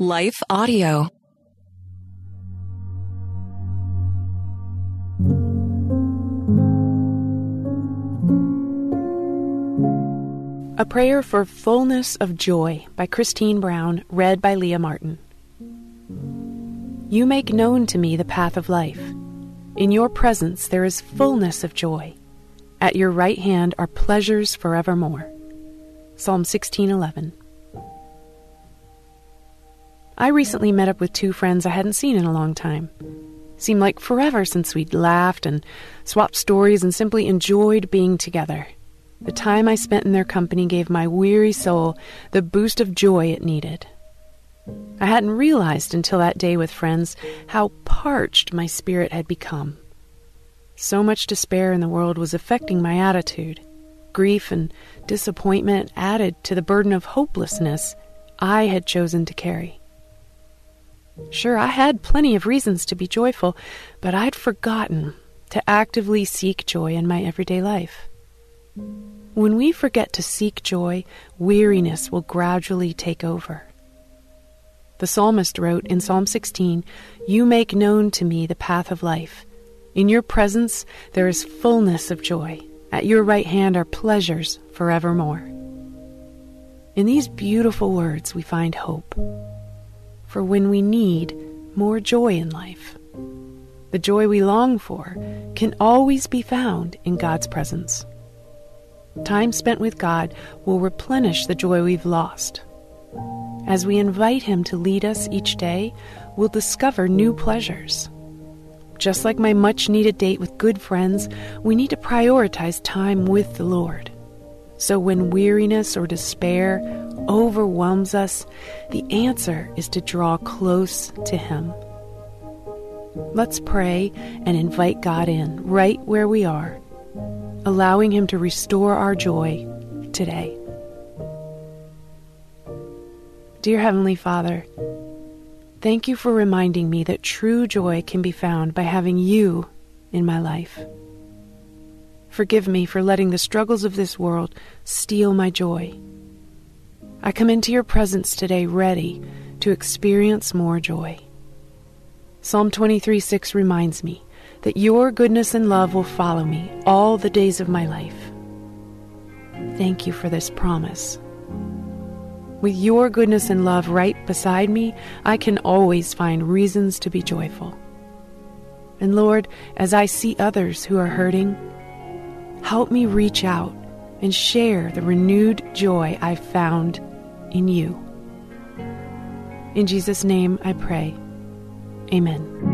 Life Audio. A Prayer for Fullness of Joy by Christine Brown, read by Leah Martin. You make known to me the path of life. In your presence there is fullness of joy. At your right hand are pleasures forevermore. Psalm 16:11. I recently met up with two friends I hadn't seen in a long time. Seemed like forever since we'd laughed and swapped stories and simply enjoyed being together. The time I spent in their company gave my weary soul the boost of joy it needed. I hadn't realized until that day with friends how parched my spirit had become. So much despair in the world was affecting my attitude. Grief and disappointment added to the burden of hopelessness I had chosen to carry. Sure, I had plenty of reasons to be joyful, but I'd forgotten to actively seek joy in my everyday life. When we forget to seek joy, weariness will gradually take over. The psalmist wrote in Psalm 16, You make known to me the path of life. In your presence there is fullness of joy. At your right hand are pleasures forevermore. In these beautiful words we find hope. For when we need more joy in life, the joy we long for can always be found in God's presence. Time spent with God will replenish the joy we've lost. As we invite Him to lead us each day, we'll discover new pleasures. Just like my much needed date with good friends, we need to prioritize time with the Lord. So when weariness or despair overwhelms us, the answer is to draw close to Him. Let's pray and invite God in right where we are allowing Him to restore our joy today. Dear Heavenly Father, thank you for reminding me that true joy can be found by having you in my life. Forgive me for letting the struggles of this world steal my joy. I come into your presence today ready to experience more joy. Psalm 23 6 reminds me that your goodness and love will follow me all the days of my life. Thank you for this promise. With your goodness and love right beside me, I can always find reasons to be joyful. And Lord, as I see others who are hurting, help me reach out and share the renewed joy I've found in you. In Jesus' name I pray. Amen.